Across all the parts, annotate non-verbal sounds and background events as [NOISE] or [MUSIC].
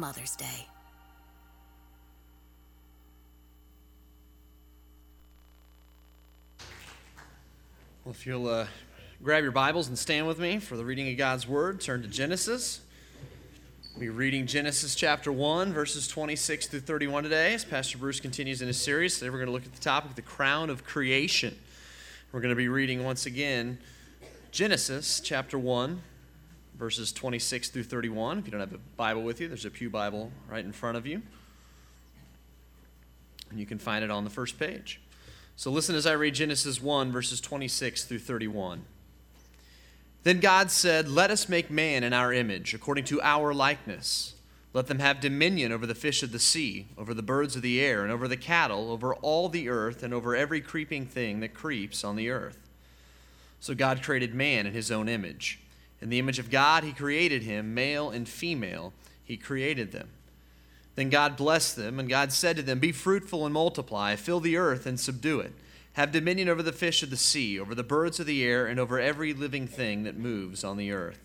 Mother's Day. Well, if you'll uh, grab your Bibles and stand with me for the reading of God's Word, turn to Genesis. We'll be reading Genesis chapter 1, verses 26 through 31 today, as Pastor Bruce continues in his series. Today we're going to look at the topic, the crown of creation. We're going to be reading once again Genesis chapter 1, verses 26 through 31. If you don't have a Bible with you, there's a Pew Bible right in front of you. And you can find it on the first page. So listen as I read Genesis 1, verses 26 through 31. Then God said, Let us make man in our image, according to our likeness. Let them have dominion over the fish of the sea, over the birds of the air, and over the cattle, over all the earth, and over every creeping thing that creeps on the earth. So God created man in his own image. In the image of God, he created him, male and female, he created them. Then God blessed them, and God said to them, Be fruitful and multiply, fill the earth and subdue it. Have dominion over the fish of the sea, over the birds of the air, and over every living thing that moves on the earth.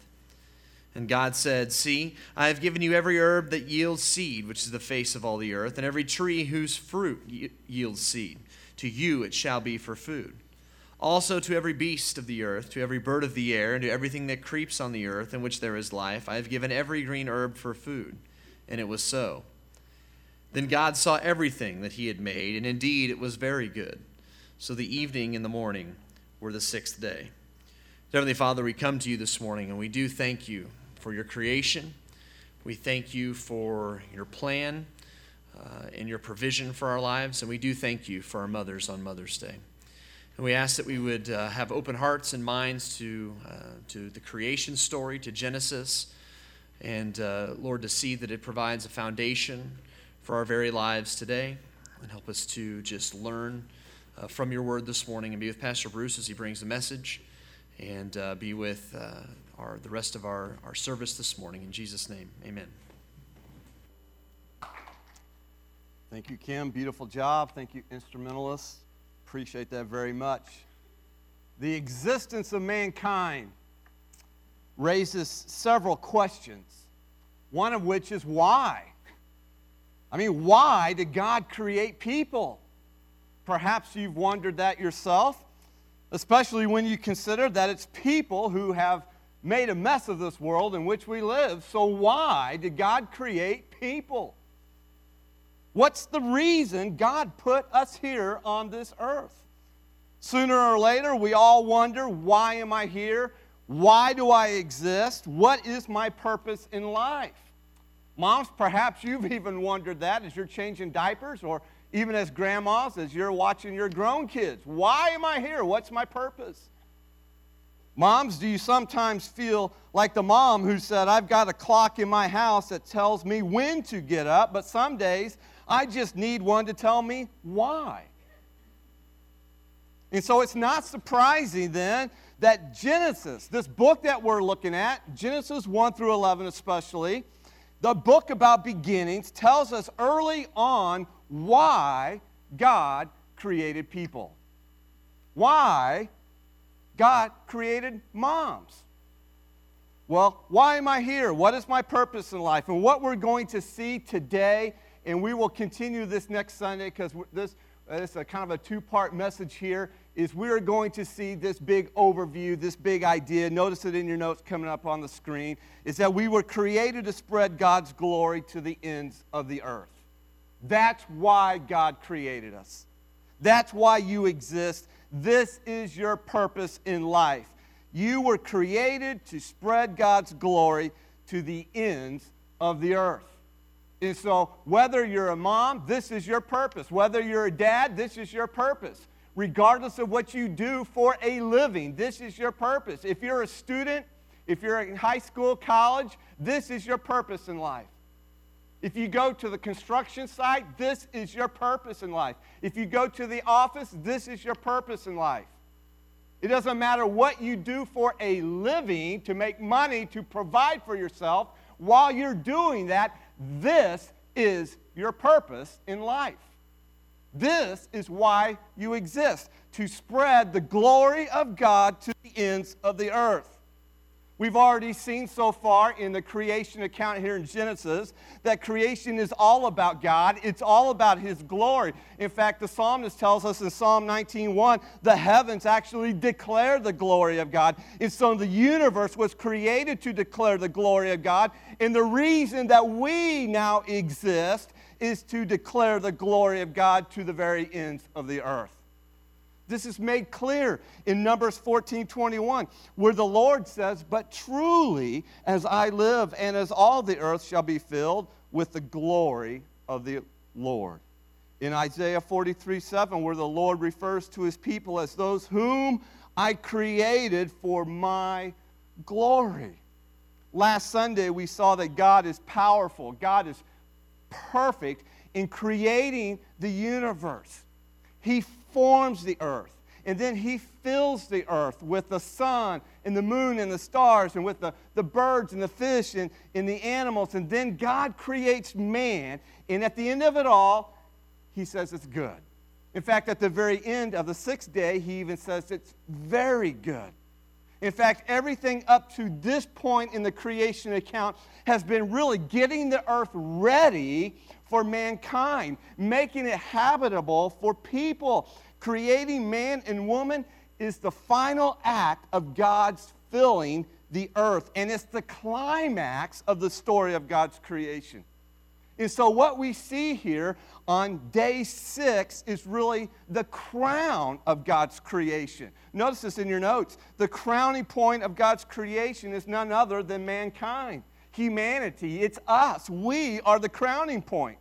And God said, See, I have given you every herb that yields seed, which is the face of all the earth, and every tree whose fruit yields seed. To you it shall be for food. Also to every beast of the earth, to every bird of the air, and to everything that creeps on the earth in which there is life, I have given every green herb for food. And it was so. Then God saw everything that he had made, and indeed it was very good. So the evening and the morning were the sixth day. Heavenly Father, we come to you this morning, and we do thank you for your creation. We thank you for your plan uh, and your provision for our lives, and we do thank you for our mothers on Mother's Day. And we ask that we would uh, have open hearts and minds to, uh, to the creation story, to Genesis, and uh, Lord, to see that it provides a foundation for our very lives today. And help us to just learn uh, from your word this morning and be with Pastor Bruce as he brings the message, and uh, be with uh, our, the rest of our, our service this morning. In Jesus' name, amen. Thank you, Kim. Beautiful job. Thank you, instrumentalists. Appreciate that very much. The existence of mankind raises several questions, one of which is why? I mean, why did God create people? Perhaps you've wondered that yourself, especially when you consider that it's people who have made a mess of this world in which we live. So, why did God create people? What's the reason God put us here on this earth? Sooner or later, we all wonder why am I here? Why do I exist? What is my purpose in life? Moms, perhaps you've [LAUGHS] even wondered that as you're changing diapers or even as grandmas as you're watching your grown kids. Why am I here? What's my purpose? Moms, do you sometimes feel like the mom who said, I've got a clock in my house that tells me when to get up, but some days I just need one to tell me why. And so it's not surprising then that Genesis, this book that we're looking at, Genesis 1 through 11 especially, the book about beginnings, tells us early on why God created people. Why God created moms. Well, why am I here? What is my purpose in life? And what we're going to see today and we will continue this next Sunday because this, uh, this is a kind of a two part message here. Is we're going to see this big overview, this big idea. Notice it in your notes coming up on the screen. Is that we were created to spread God's glory to the ends of the earth. That's why God created us. That's why you exist. This is your purpose in life. You were created to spread God's glory to the ends of the earth. And so, whether you're a mom, this is your purpose. Whether you're a dad, this is your purpose. Regardless of what you do for a living, this is your purpose. If you're a student, if you're in high school, college, this is your purpose in life. If you go to the construction site, this is your purpose in life. If you go to the office, this is your purpose in life. It doesn't matter what you do for a living to make money to provide for yourself. While you're doing that, this is your purpose in life. This is why you exist to spread the glory of God to the ends of the earth. We've already seen so far in the creation account here in Genesis that creation is all about God. It's all about His glory. In fact, the psalmist tells us in Psalm 19:1, the heavens actually declare the glory of God. And so the universe was created to declare the glory of God. And the reason that we now exist is to declare the glory of God to the very ends of the earth. This is made clear in Numbers 14 21, where the Lord says, But truly, as I live, and as all the earth shall be filled with the glory of the Lord. In Isaiah 43 7, where the Lord refers to his people as those whom I created for my glory. Last Sunday, we saw that God is powerful, God is perfect in creating the universe. He forms the earth. And then he fills the earth with the sun and the moon and the stars and with the, the birds and the fish and, and the animals. And then God creates man. And at the end of it all, he says it's good. In fact, at the very end of the sixth day, he even says it's very good. In fact, everything up to this point in the creation account has been really getting the earth ready for mankind, making it habitable for people. Creating man and woman is the final act of God's filling the earth, and it's the climax of the story of God's creation. And so, what we see here on day six is really the crown of God's creation. Notice this in your notes. The crowning point of God's creation is none other than mankind humanity. It's us. We are the crowning point.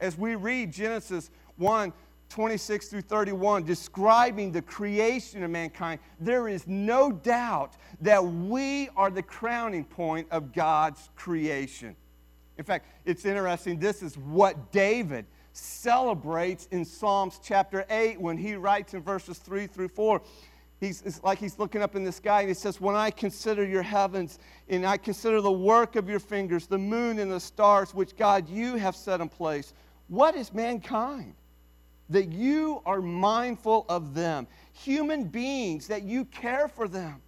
As we read Genesis 1 26 through 31, describing the creation of mankind, there is no doubt that we are the crowning point of God's creation. In fact, it's interesting. This is what David celebrates in Psalms chapter 8 when he writes in verses 3 through 4 he's, it's like he's looking up in the sky and he says, When I consider your heavens and I consider the work of your fingers, the moon and the stars, which God you have set in place, what is mankind? That you are mindful of them, human beings, that you care for them.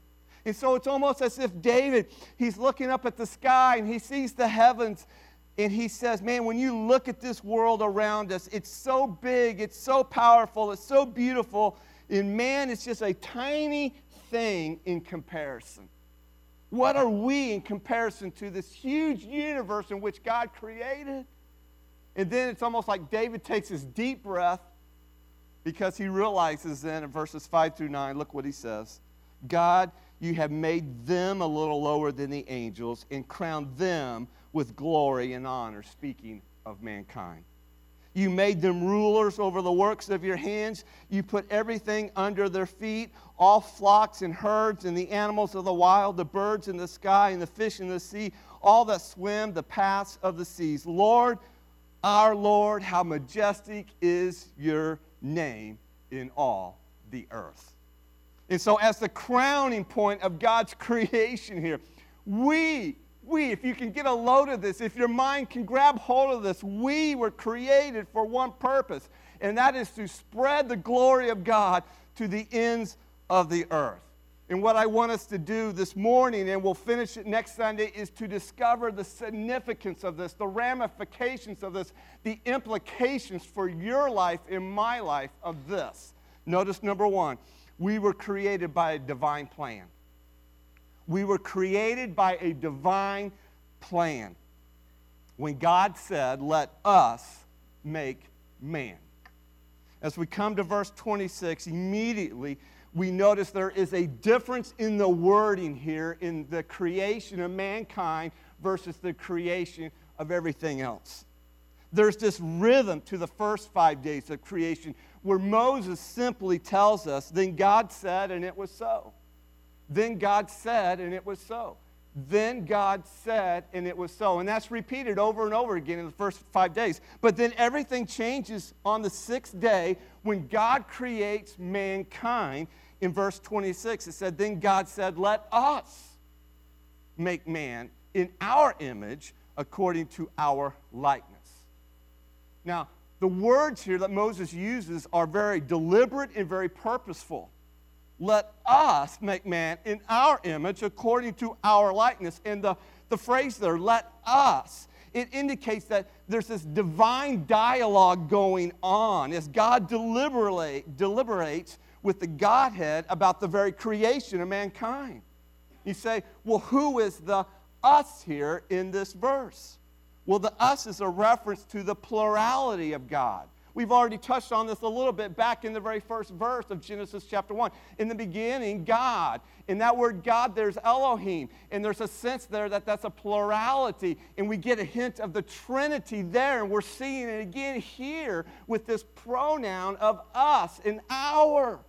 And so it's almost as if David, he's looking up at the sky and he sees the heavens and he says, Man, when you look at this world around us, it's so big, it's so powerful, it's so beautiful and man, it's just a tiny thing in comparison. What are we in comparison to this huge universe in which God created? And then it's almost like David takes his deep breath because he realizes then in verses 5 through 9, look what he says God, you have made them a little lower than the angels and crowned them with glory and honor, speaking of mankind. You made them rulers over the works of your hands. You put everything under their feet all flocks and herds, and the animals of the wild, the birds in the sky, and the fish in the sea, all that swim the paths of the seas. Lord, our Lord, how majestic is your name in all the earth. And so, as the crowning point of God's [LAUGHS] creation here, we we, if you can get a load of this, if your mind can grab hold of this, we were created for one purpose, and that is to spread the glory of God to the ends of the earth. And what I want us to do this morning, and we'll finish it next Sunday, is to discover the significance of this, the ramifications of this, the implications for your life and my life of this. Notice number one, we were created by a divine plan. We were created by a divine plan. When God said, Let us make man. As we come to verse 26, immediately we notice there is a difference in the wording here in the creation of mankind versus the creation of everything else. There's this rhythm to the first five days of creation where Moses simply tells us, Then God said, and it was so. Then God said, and it was so. Then God said, and it was so. And that's repeated over and over again in the first five days. But then everything changes on the sixth day when God creates mankind. In verse 26, it said, Then God said, Let us make man in our image according to our likeness. Now, the words here that Moses uses are very deliberate and very purposeful. let us make man in our image according to our likeness. And the, the phrase there, let us, it indicates that there's this divine dialogue going on as God deliberately, deliberates with the Godhead about the very creation of mankind. You say, well, who is the us here in this verse? Well, the us is a reference to the plurality of God. We've already touched on this a little bit back in the very first verse of Genesis chapter 1. In the beginning, God. In that word God, there's Elohim. And there's a sense there that that's a plurality. And we get a hint of the Trinity there. And we're seeing it again here with this pronoun of us and our.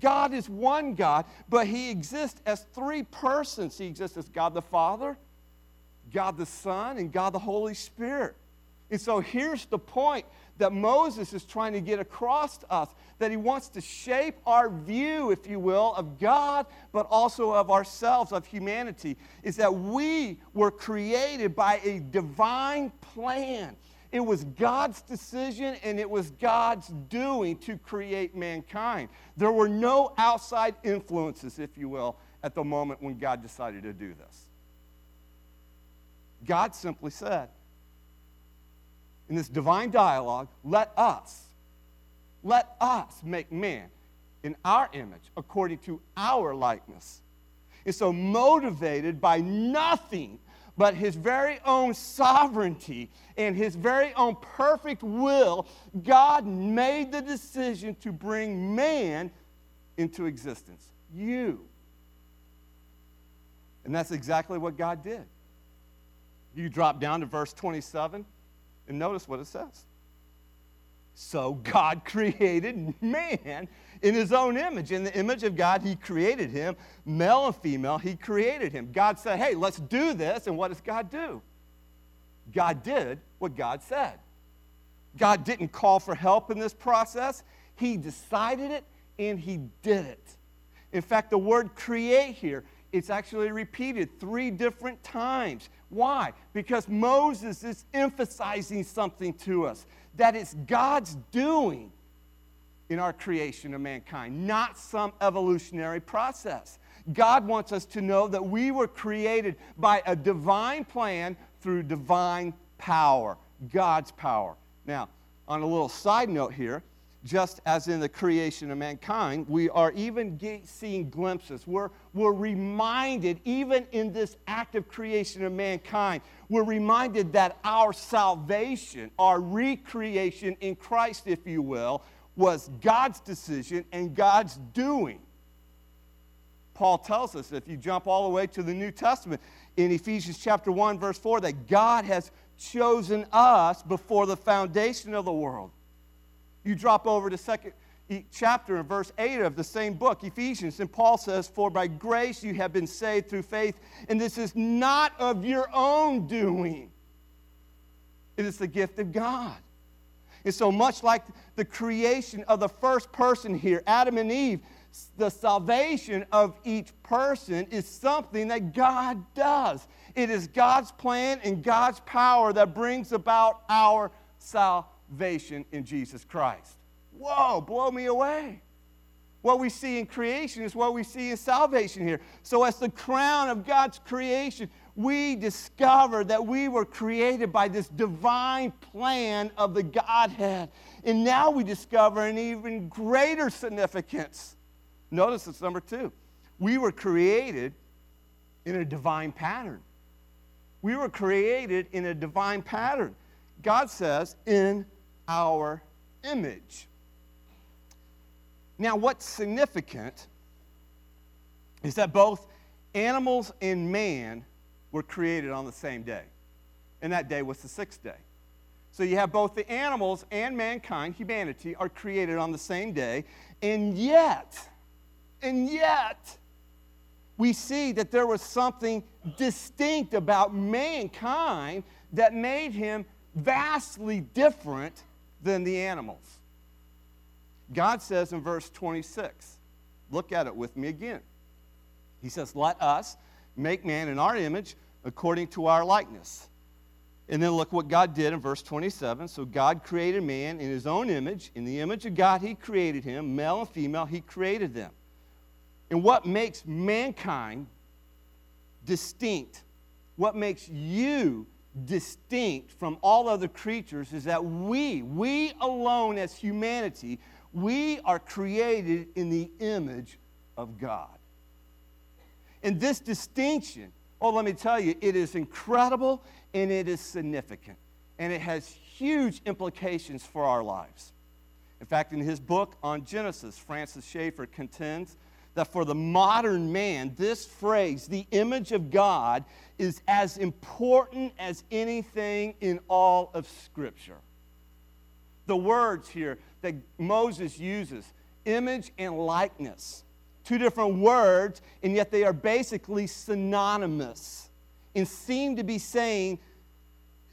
God is one God, but He exists as three persons. He exists as God the Father, God the Son, and God the Holy Spirit. And so here's the point that Moses is trying to get across to us that he wants to shape our view, if you will, of God, but also of ourselves, of humanity, is that we were created by a divine plan. It was God's decision and it was God's doing to create mankind. There were no outside influences, if you will, at the moment when God decided to do this. God simply said, in this divine dialogue, let us, let us make man in our image according to our likeness. And so, motivated by nothing but his very own sovereignty and his very own perfect will, God made the decision to bring man into existence. You. And that's exactly what God did. You drop down to verse 27. And notice what it says. So God [LAUGHS] created man in his own image. In the image of God, he created him. Male and female, he created him. God said, hey, let's do this. And what does God do? God did what God said. God didn't call for help in this process, he decided it and he did it. In fact, the word create here, it's actually repeated three different times. Why? Because Moses is emphasizing something to us that it's God's doing in our creation of mankind, not some evolutionary process. God wants us to know that we were created by a divine plan through divine power, God's power. Now, on a little side note here, just as in the creation of mankind, we are even seeing glimpses. We're, we're reminded, even in this act of creation of mankind, we're reminded that our salvation, our recreation in Christ, if you will, was God's decision and God's doing. Paul tells us, if you jump all the way to the New Testament, in Ephesians chapter 1, verse 4, that God has chosen us before the foundation of the world you drop over to second chapter and verse 8 of the same book, Ephesians, and Paul says, For by grace you have been saved through faith, and this is not of your own doing. It is the gift of God. And so much like the creation of the first person here, Adam and Eve, the salvation of each person is something that God does. It is God's plan and God's power that brings about our salvation salvation in Jesus Christ. Whoa, blow me away. What we see in creation is what we see in salvation here. So, as the crown of God's creation, we discover that we were created by this divine plan of the Godhead. And now we discover an even greater significance. Notice it's number two. We were created in a divine pattern. We were created in a divine pattern. God says, in our image. Now, what's significant is that both animals and man were created on the same day, and that day was the sixth day. So you have both the animals and mankind, humanity, are created on the same day, and yet, and yet, we see that there was something distinct about mankind that made him vastly different than the animals. God says in verse 26, look at it with me again. He says, Let us make man in our image according to our likeness. And then look what God did in verse 27. So God created man in his own image. In the image of God, he created him. Male and female, he created them. And what makes mankind distinct, what makes you distinct from all other creatures is that we, we alone as humanity, we are created in the image of God. And this distinction, oh, let me tell you, it is incredible and it is significant. And it has huge implications for our lives. In fact, in his book on Genesis, Francis Schaeffer contends that for the modern man, this phrase, the image of God, is as important as anything in all of Scripture. The words here that Moses uses, image and likeness, two different words, and yet they are basically synonymous and seem to be saying,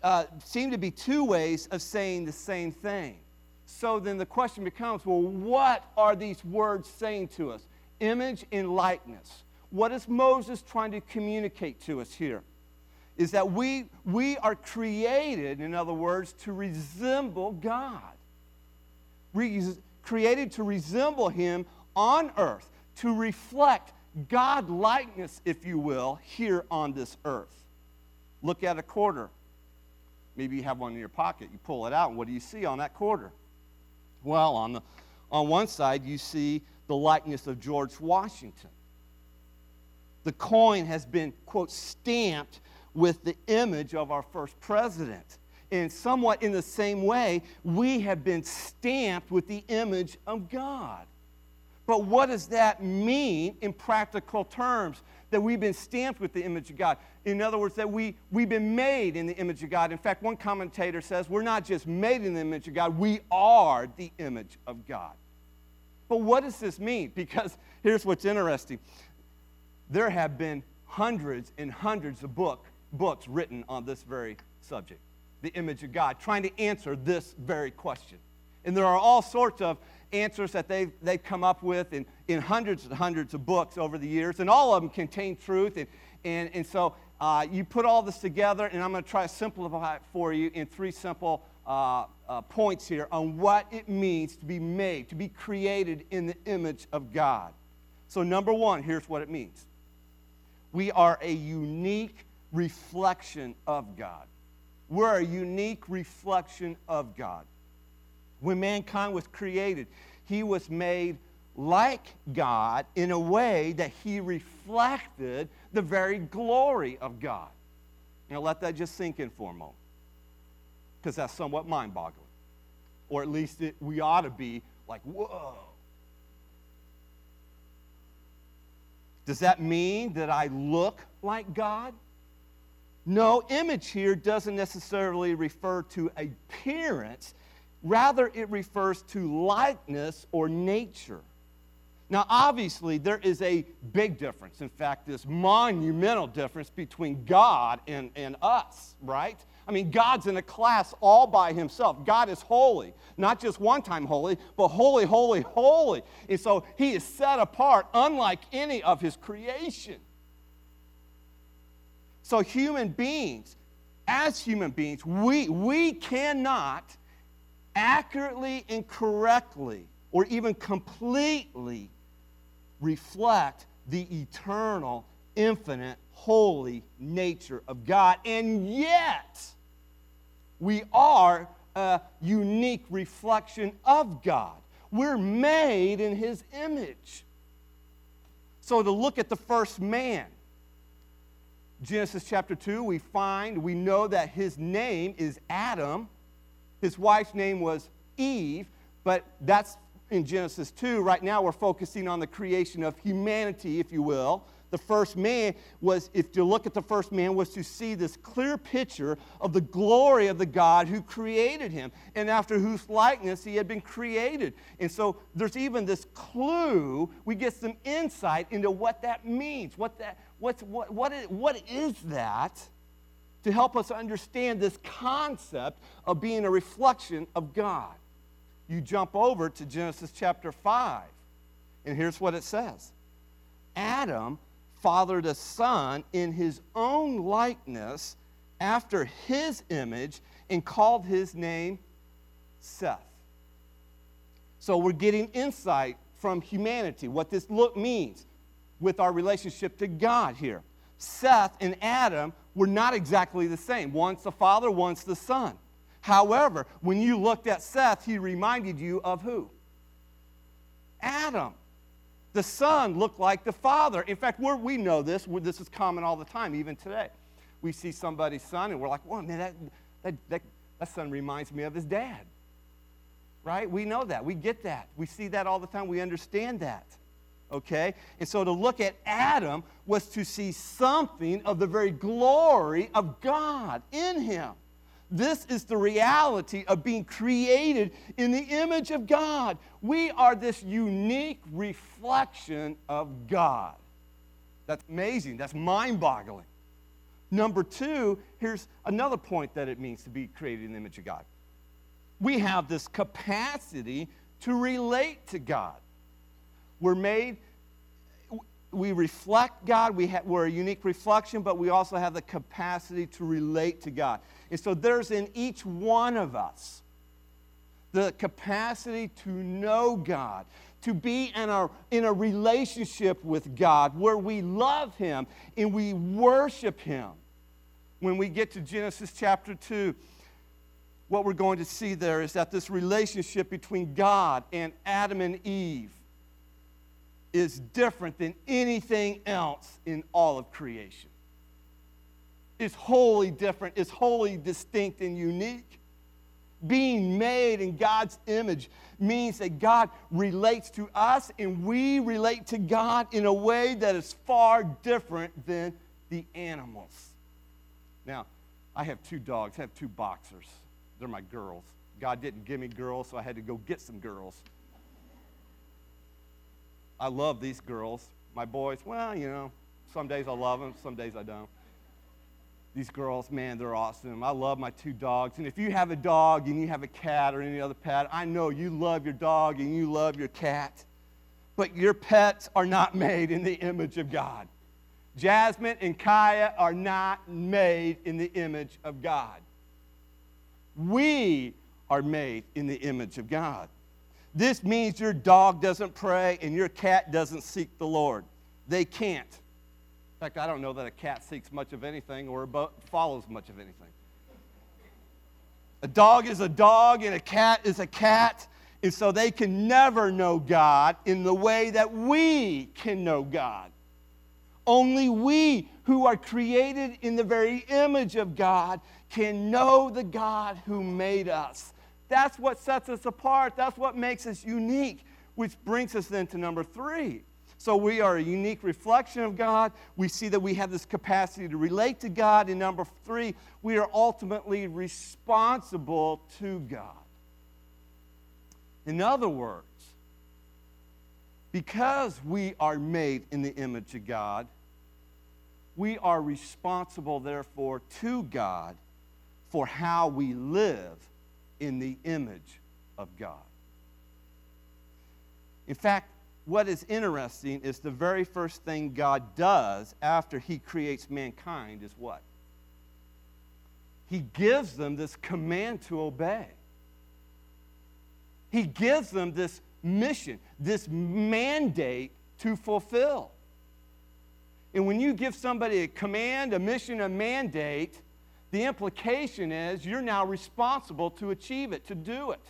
uh, seem to be two ways of saying the same thing. So then the question becomes well, what are these words saying to us? Image and likeness. What is Moses trying to communicate to us here? Is that we, we are created, in other words, to resemble God. Re- created to resemble Him on earth, to reflect God likeness, if you will, here on this earth. Look at a quarter. Maybe you have one in your pocket. You pull it out, and what do you see on that quarter? Well, on, the, on one side, you see the likeness of George Washington. The coin has been, quote, stamped with the image of our first president. And somewhat in the same way, we have been stamped with the image of God. But what does that mean in practical terms? That we've been stamped with the image of God. In other words, that we, we've been made in the image of God. In fact, one commentator says we're not just made in the image of God, we are the image of God. But what does this mean? [LAUGHS] Because here's what's interesting there have been hundreds and hundreds of book, books written on this very subject the image of God, trying to answer this very question. And there are all sorts of answers that they've, they've come up with in, in hundreds and hundreds of books over the years, and all of them contain truth. And, and, and so uh, you put all this together, and I'm going to try to simplify it for you in three simple uh, uh, points here on what it means to be made, to be created in the image of God. So, number one, here's what it means we are a unique reflection of God. We're a unique reflection of God. When mankind was created, he was made like God in a way that he reflected the very glory of God. Now, let that just sink in for a moment because that's somewhat mind boggling. Or at least it, we ought to be like, whoa. Does that mean that I look like God? No, image here doesn't necessarily refer to appearance, rather, it refers to likeness or nature. Now, obviously, there is a big difference. In fact, this monumental difference between God and, and us, right? I mean, God's in a class all by himself. God is holy, not just one time holy, but holy, holy, holy. And so he is set apart, unlike any of his creation. So, human beings, as human beings, we, we cannot accurately and correctly or even completely reflect the eternal, infinite, holy nature of God. And yet, we are a unique reflection of God. We're made in His image. So, to look at the first man, Genesis chapter 2, we find, we know that his name is Adam. His wife's name was Eve, but that's in Genesis 2. Right now, we're focusing on the creation of humanity, if you will the first man was, if you look at the first man, was to see this clear picture of the glory of the God who created him and after whose likeness he had been created. And so there's even this clue, we get some insight into what that means. What, that, what's, what, what, is, what is that? To help us understand this concept of being a reflection of God. You jump over to Genesis chapter 5, and here's what it says Adam fathered a son in his own likeness. after his image and called his name Seth. So we're getting insight from humanity, what this look means with our relationship to God here. Seth and Adam were not exactly the same. Once the father, once the son. However, when you looked at Seth, he reminded you of who? Adam. The son looked like the father. In fact, we know this. This is common all the time, even today. We see somebody's son and we're like, well, man, that, that, that, that son reminds me of his dad. Right? We know that. We get that. We see that all the time. We understand that. Okay? And so to look at Adam was to see something of the very glory of God in him. This is the reality of being created in the image of God. We are this unique reflection of God. That's amazing. That's mind boggling. Number two, here's another point that it means to be created in the image of God. We have this capacity to relate to God. We're made, we reflect God, we we're a unique reflection, but we also have the capacity to relate to God. And so there's in each one of us the capacity to know God, to be in a, in a relationship with God where we love Him and we worship Him. When we get to Genesis chapter 2, what we're going to see there is that this relationship between God and Adam and Eve is different than anything else in all of creation. It's wholly different, it's wholly distinct and unique. Being made in God's image means that God relates to us and we relate to God in a way that is far different than the animals. Now, I have two dogs, I have two boxers. They're my girls. God didn't give me girls, so I had to go get some girls. I love these girls. My boys, well, you know, some days I love them, some days I don't. These girls, man, they're awesome. I love my two dogs. And if you have a dog and you have a cat or any other pet, I know you love your dog and you love your cat. But your pets are not made in the image of God. Jasmine and Kaya are not made in the image of God. We are made in the image of God. This means your dog doesn't pray and your cat doesn't seek the Lord. They can't. In fact, I don't know that a cat seeks much of anything or follows much of anything. A dog is a dog and a cat is a cat, and so they can never know God in the way that we can know God. Only we who are created in the very image of God can know the God who made us. That's what sets us apart. That's what makes us unique, which brings us then to number three. So we are a unique reflection of God. We see that we have this capacity to relate to God. And number three, we are ultimately responsible to God. In other words, because we are made in the image of God, we are responsible, therefore, to God for how we live in the image of God. In fact, what is interesting is the very first thing God does after he creates mankind is what? He gives them this command to obey. He gives them this mission, this mandate to fulfill. And when you give somebody a command, a mission, a mandate, the implication is you're now responsible to achieve it, to do it.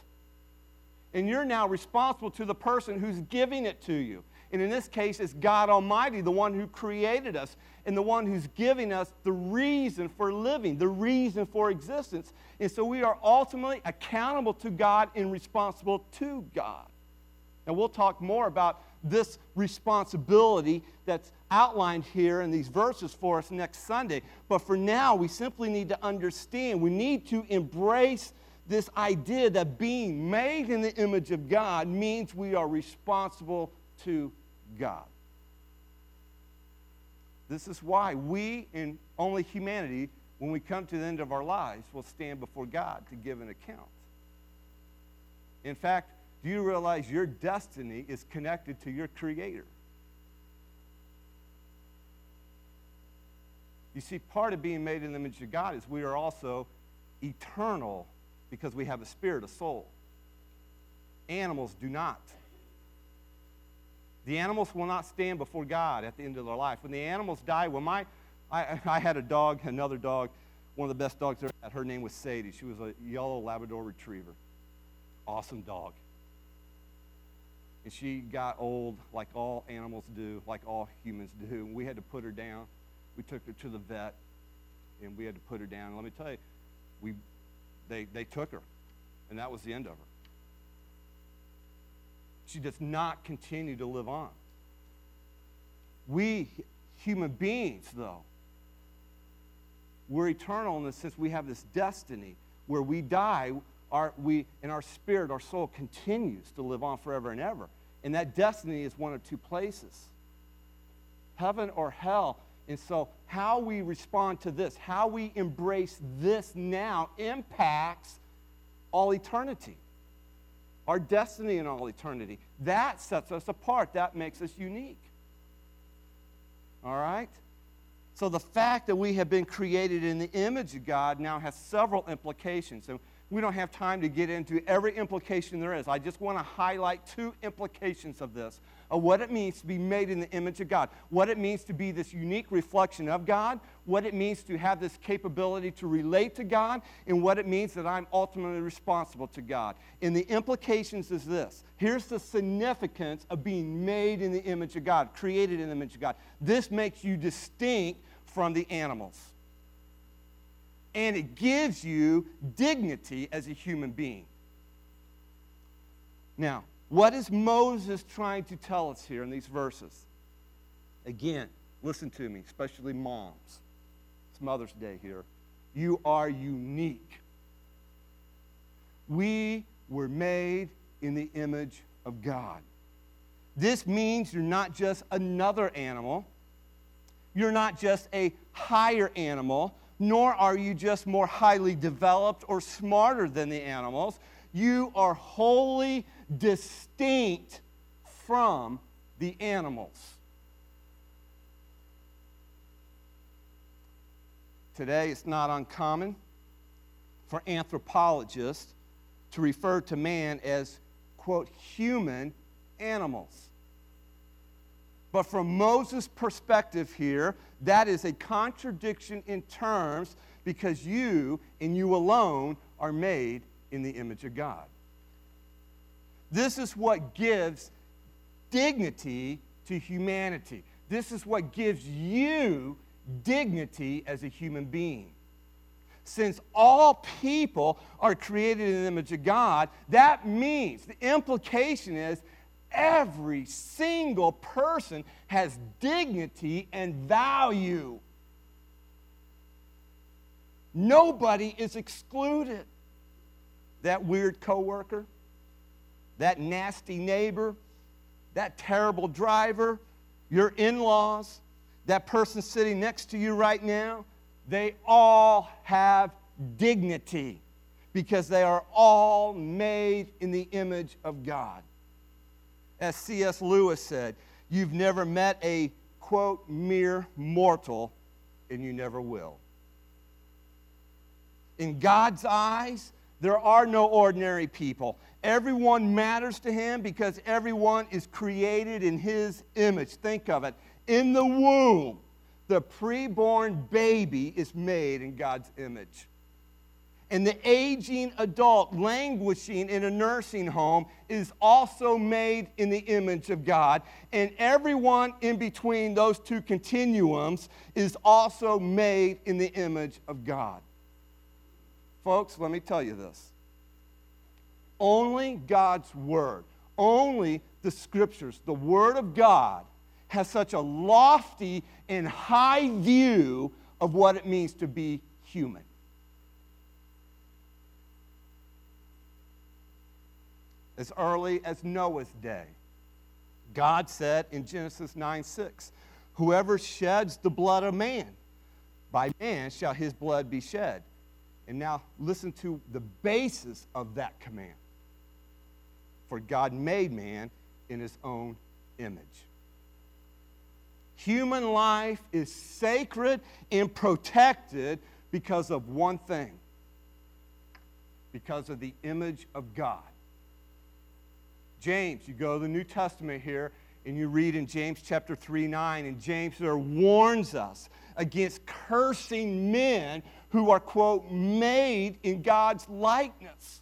And you're now responsible to the person who's giving it to you. And in this case, it's God Almighty, the one who created us and the one who's giving us the reason for living, the reason for existence. And so we are ultimately accountable to God and responsible to God. And we'll talk more about this responsibility that's outlined here in these verses for us next Sunday. But for now, we simply need to understand, we need to embrace this idea that being made in the image of God means we are responsible to God. This is why we, in only humanity, when we come to the end of our lives, will stand before God to give an account. In fact, do you realize your destiny is connected to your Creator? You see, part of being made in the image of God is we are also eternal because we have a spirit, a soul. Animals do not. The animals will not stand before God at the end of their life. When the animals die, when my, I, I had a dog, another dog, one of the best dogs I ever had. Her name was Sadie. She was a yellow Labrador retriever. Awesome dog. And she got old like all animals do, like all humans do. And we had to put her down. We took her to the vet, and we had to put her down. And let me tell you, we, they, they took her, and that was the end of her. She does not continue to live on. We, human beings, though, we're eternal in the sense we have this destiny where we die, our, we, and our spirit, our soul continues to live on forever and ever. And that destiny is one of two places heaven or hell. And so, how we respond to this, how we embrace this now, impacts all eternity, our destiny in all eternity. That sets us apart, that makes us unique. All right? So, the fact that we have been created in the image of God now has several implications. And we don't have time to get into every implication there is. I just want to highlight two implications of this of what it means to be made in the image of God, what it means to be this unique reflection of God, what it means to have this capability to relate to God, and what it means that I'm ultimately responsible to God. And the implications is this here's the significance of being made in the image of God, created in the image of God. This makes you distinct from the animals and it gives you dignity as a human being. Now, what is Moses trying to tell us here in these verses? Again, listen to me, especially moms. It's Mother's Day here. You are unique. We were made in the image of God. This means you're not just another animal, you're not just a higher animal, nor are you just more highly developed or smarter than the animals. You are wholly distinct from the animals. Today, it's not uncommon for anthropologists to refer to man as, quote, human animals. But from Moses' perspective here, that is a contradiction in terms because you and you alone are made in the image of God. This is what gives dignity to humanity. This is what gives you dignity as a human being. Since all people are created in the image of God, that means the implication is every single person has dignity and value. Nobody is excluded. That weird coworker, that nasty neighbor, that terrible driver, your in-laws, that person sitting next to you right now, they all have dignity because they are all made in the image of God. As C.S. Lewis said, you've never met a, quote, mere mortal, and you never will. In God's eyes, there are no ordinary people. Everyone matters to him because everyone is created in his image. Think of it. In the womb, the preborn baby is made in God's image. And the aging adult languishing in a nursing home is also made in the image of God. And everyone in between those two continuums is also made in the image of God. Folks, let me tell you this. Only God's Word, only the Scriptures, the Word of God, has such a lofty and high view of what it means to be human. As early as Noah's day. God said in Genesis 9 6, Whoever sheds the blood of man, by man shall his blood be shed. And now listen to the basis of that command. For God made man in his own image. Human life is sacred and protected because of one thing because of the image of God. James, you go to the New Testament here and you read in James chapter 3 9, and James there warns us against cursing men who are, quote, made in God's likeness.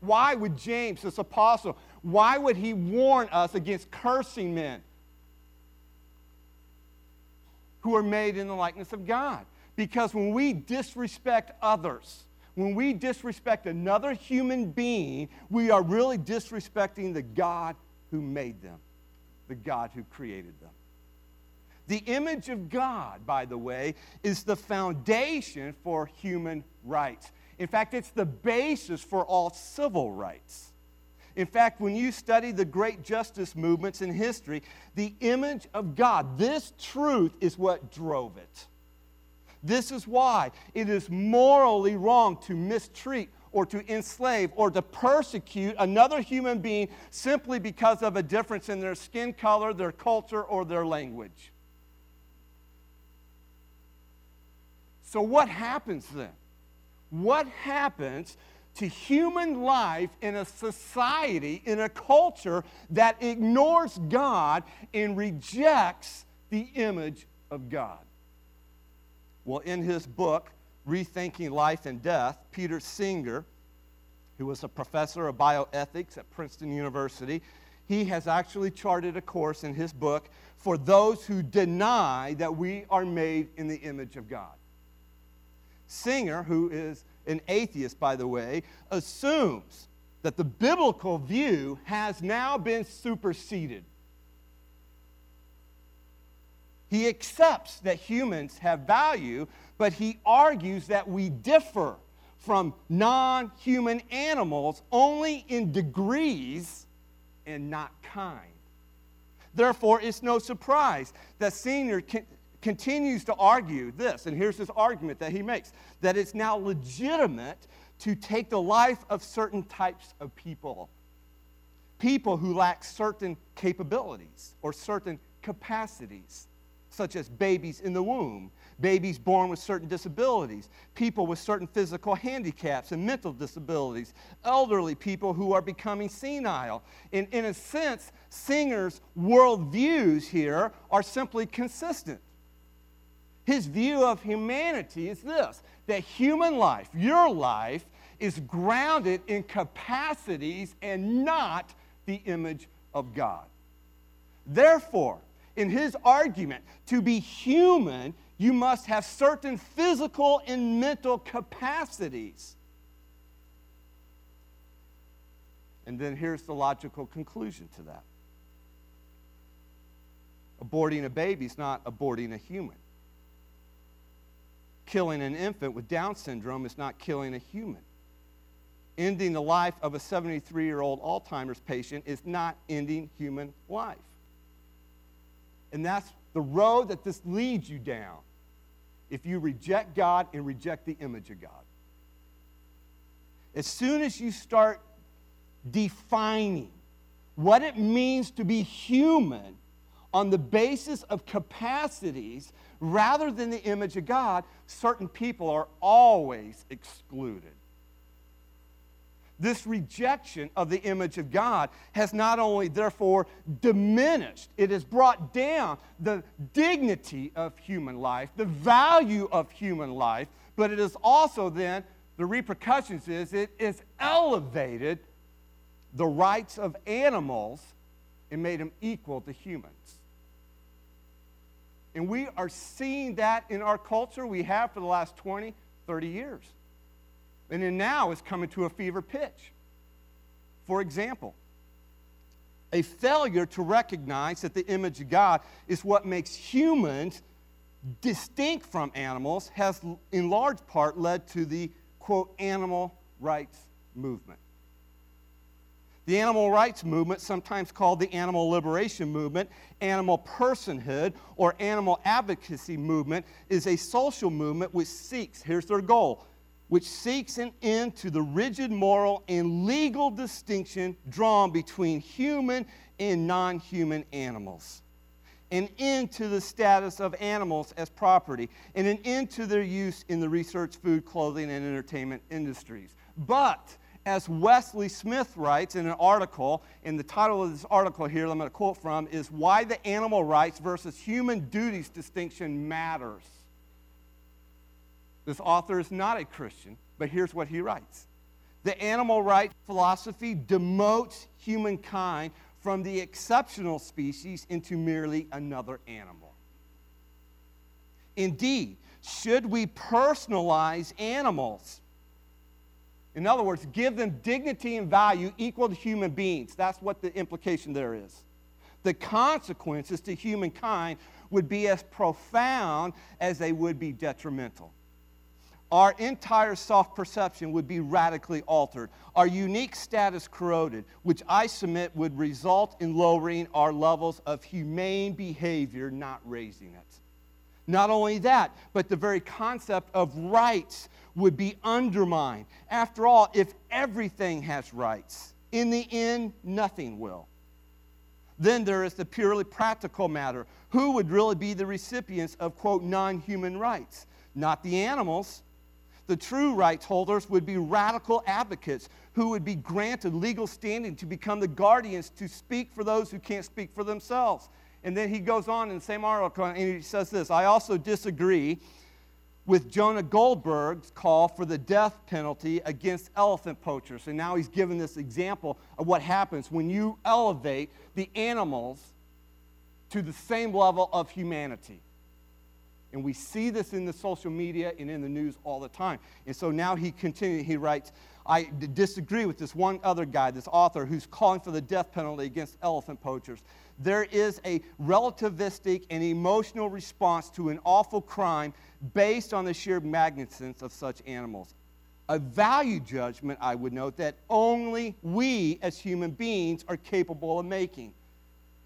Why would James, this apostle, why would he warn us against cursing men who are made in the likeness of God? Because when we disrespect others, when we disrespect another human being, we are really disrespecting the God who made them, the God who created them. The image of God, by the way, is the foundation for human rights. In fact, it's the basis for all civil rights. In fact, when you study the great justice movements in history, the image of God, this truth is what drove it. This is why it is morally wrong to mistreat or to enslave or to persecute another human being simply because of a difference in their skin color, their culture, or their language. So, what happens then? What happens to human life in a society, in a culture that ignores God and rejects the image of God? Well, in his book, Rethinking Life and Death, Peter Singer, who was a professor of bioethics at Princeton University, he has actually charted a course in his book for those who deny that we are made in the image of God. Singer, who is an atheist, by the way, assumes that the biblical view has now been superseded. He accepts that humans have value, but he argues that we differ from non human animals only in degrees and not kind. Therefore, it's no surprise that con- continues to argue this, and here's his argument that he makes that it's now legitimate to take the life of certain types of people. People who lack certain capabilities or certain capacities such as babies in the womb, babies born with certain disabilities, people with certain physical handicaps and mental disabilities, elderly people who are becoming senile. In, in a sense, Singer's worldviews here are simply consistent. His view of humanity is this that human life, your life, is grounded in capacities and not the image of God. Therefore, in his argument, to be human, you must have certain physical and mental capacities. And then here's the logical conclusion to that aborting a baby is not aborting a human. Killing an infant with Down syndrome is not killing a human. Ending the life of a 73 year old Alzheimer's patient is not ending human life. And that's the road that this leads you down if you reject God and reject the image of God. As soon as you start defining what it means to be human on the basis of capacities rather than the image of God, certain people are always excluded this rejection of the image of God has not only, therefore, diminished, it has brought down the dignity of human life, the value of human life, but it is also then, the repercussions is it is elevated the rights of animals and made them equal to humans. And we are seeing that in our culture. We have for the last 20, 30 years and then now is coming to a fever pitch. For example, a failure to recognize that the image of God is what makes humans distinct from animals has, in large part, led to the quote animal rights movement. The animal rights movement, sometimes called the animal liberation movement, animal personhood, or animal advocacy movement, is a social movement which seeks, here's their goal, which seeks an end to the rigid moral and legal distinction drawn between human and non human animals. an end to the status of animals as property, and an end to their use in the research, food, clothing, and entertainment industries. But, as Wesley Smith writes in an article, and the title of this article here, I'm going to quote from, is Why the Animal Rights versus Human Duties Distinction Matters. This author is not a Christian, but here's what he writes The animal rights philosophy demotes humankind from the exceptional species into merely another animal. Indeed, should we personalize animals? In other words, give them dignity and value equal to human beings. That's what the implication there is. The consequences to humankind would be as profound as they would be detrimental our entire self perception would be radically altered, our unique status corroded, which I submit would result in lowering our levels of humane behavior, not raising it. Not only that, but the very concept of rights would be undermined. After all, if everything has rights, in the end, nothing will. Then there is the purely practical matter. Who would really be the recipients of, quote, non human rights? Not the animals, the true rights holders would be radical advocates who would be granted legal standing to become the guardians to speak for those who can't speak for themselves. And then he goes on in the same article and he says this I also disagree with Jonah Goldberg's call for the death penalty against elephant poachers. And now he's given this example of what happens when you elevate the animals to the same level of humanity. And we see this in the social media and in the news all the time. And so now he continues, he writes, I disagree with this one other guy, this author, who's calling for the death penalty against elephant poachers. There is a relativistic and emotional response to an awful crime based on the sheer magnificence of such animals. A value judgment, I would note, that only we as human beings are capable of making.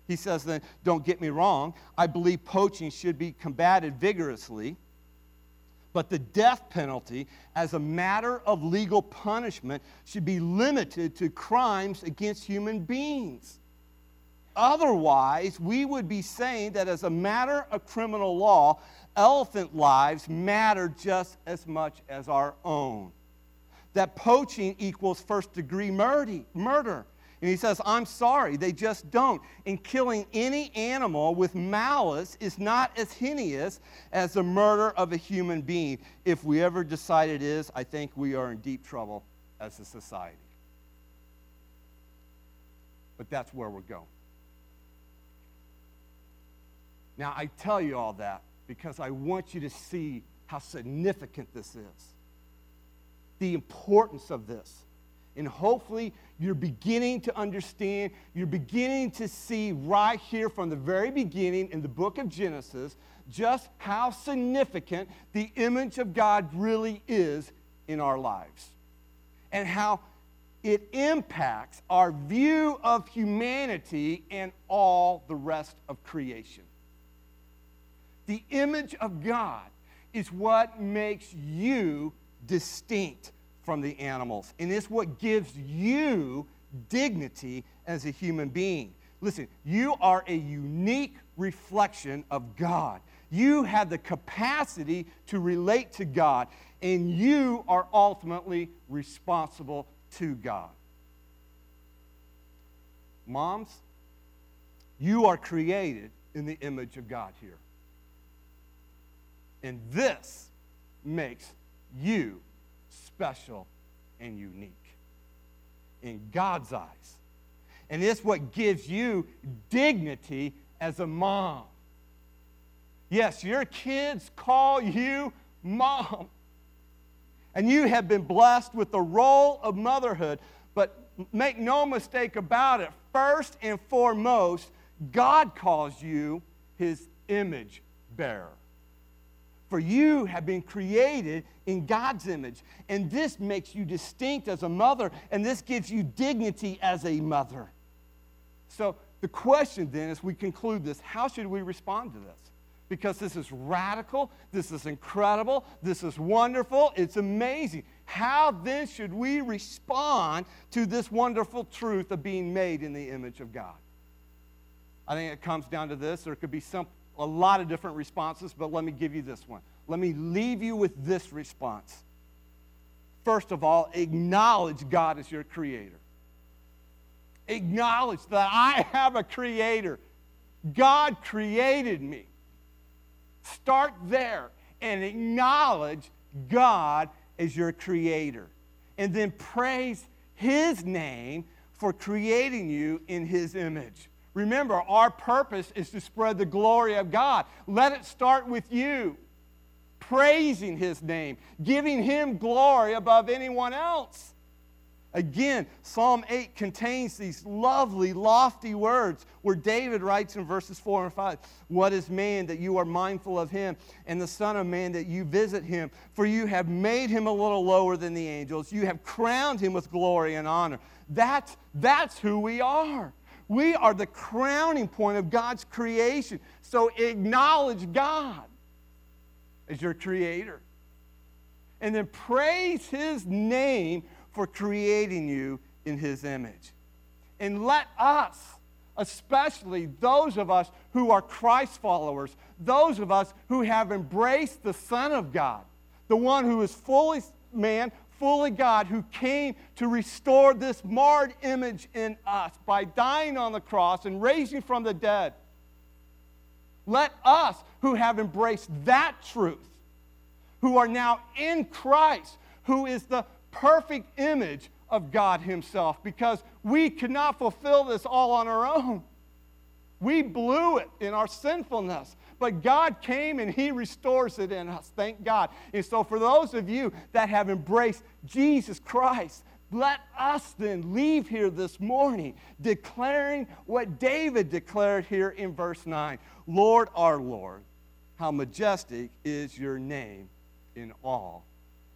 He says then, don't get me wrong, I believe poaching should be combated vigorously, but the death penalty, as a matter of legal punishment, should be limited to crimes against human beings. Otherwise, we would be saying that as a matter of criminal law, elephant lives matter just as much as our own. That poaching equals first degree murder. And he says, I'm sorry, they just don't. And killing any animal with malice is not as heinous as the murder of a human being. If we ever decide it is, I think we are in deep trouble as a society. But that's where we're going. Now, I tell you all that because I want you to see how significant this is, the importance of this. And hopefully, you're beginning to understand, you're beginning to see right here from the very beginning in the book of Genesis just how significant the image of God really is in our lives and how it impacts our view of humanity and all the rest of creation. The image of God is what makes you distinct from the animals. And it's what gives you dignity as a human being. Listen, you are a unique reflection of God. You have the capacity to relate to God, and you are ultimately responsible to God. Moms, you are created in the image of God here. And this makes you special and unique in God's eyes. And it's what gives you dignity as a mom. Yes, your kids call you mom. And you have been blessed with the role of motherhood. But make no mistake about it, first and foremost, God calls you his image bearer. For you have been created in God's image. And this makes you distinct as a mother, and this gives you dignity as a mother. So, the question then, as we conclude this, how should we respond to this? Because this is radical, this is incredible, this is wonderful, it's amazing. How then should we respond to this wonderful truth of being made in the image of God? I think it comes down to this. There could be some, a lot of different responses, but let me give you this one. Let me leave you with this response. First of all, acknowledge God as your creator. Acknowledge that I have a creator. God created me. Start there and acknowledge God as your creator. And then praise his name for creating you in his image. Remember, our purpose is to spread the glory of God. Let it start with you praising his name, giving him glory above anyone else. Again, Psalm 8 contains these lovely, lofty words where David writes in verses 4 and 5 What is man that you are mindful of him, and the Son of Man that you visit him? For you have made him a little lower than the angels, you have crowned him with glory and honor. That's, that's who we are. We are the crowning point of God's creation. So acknowledge God as your creator. And then praise his name for creating you in his image. And let us, especially those of us who are Christ followers, those of us who have embraced the Son of God, the one who is fully man, fully God, who came to restore this marred image in us by dying on the cross and raising from the dead. Let us who have embraced that truth, who are now in Christ, who is the perfect image of God Himself because we could not fulfill this all on our own. We blew it in our sinfulness, but God came and He restores it in us. Thank God. And so, for those of you that have embraced Jesus Christ, let us then leave here this morning declaring what David declared here in verse 9 Lord, our Lord, how majestic is your name in all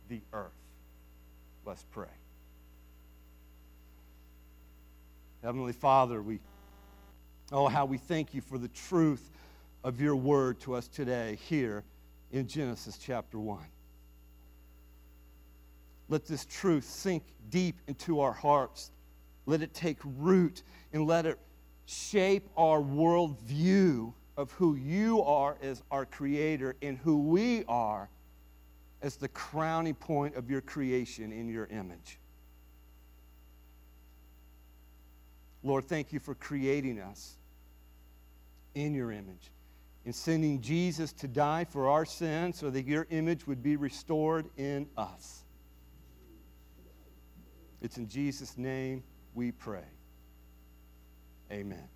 the earth. Let's pray. Heavenly Father, we, oh, how we thank you for the truth of your word to us today here in Genesis chapter 1. Let this truth sink deep into our hearts. Let it take root and let it shape our worldview of who you are as our creator and who we are as the crowning point of your creation in your image. Lord, thank you for creating us in your image and sending Jesus to die for our sins so that your image would be restored in us. It's in Jesus' name we pray. Amen.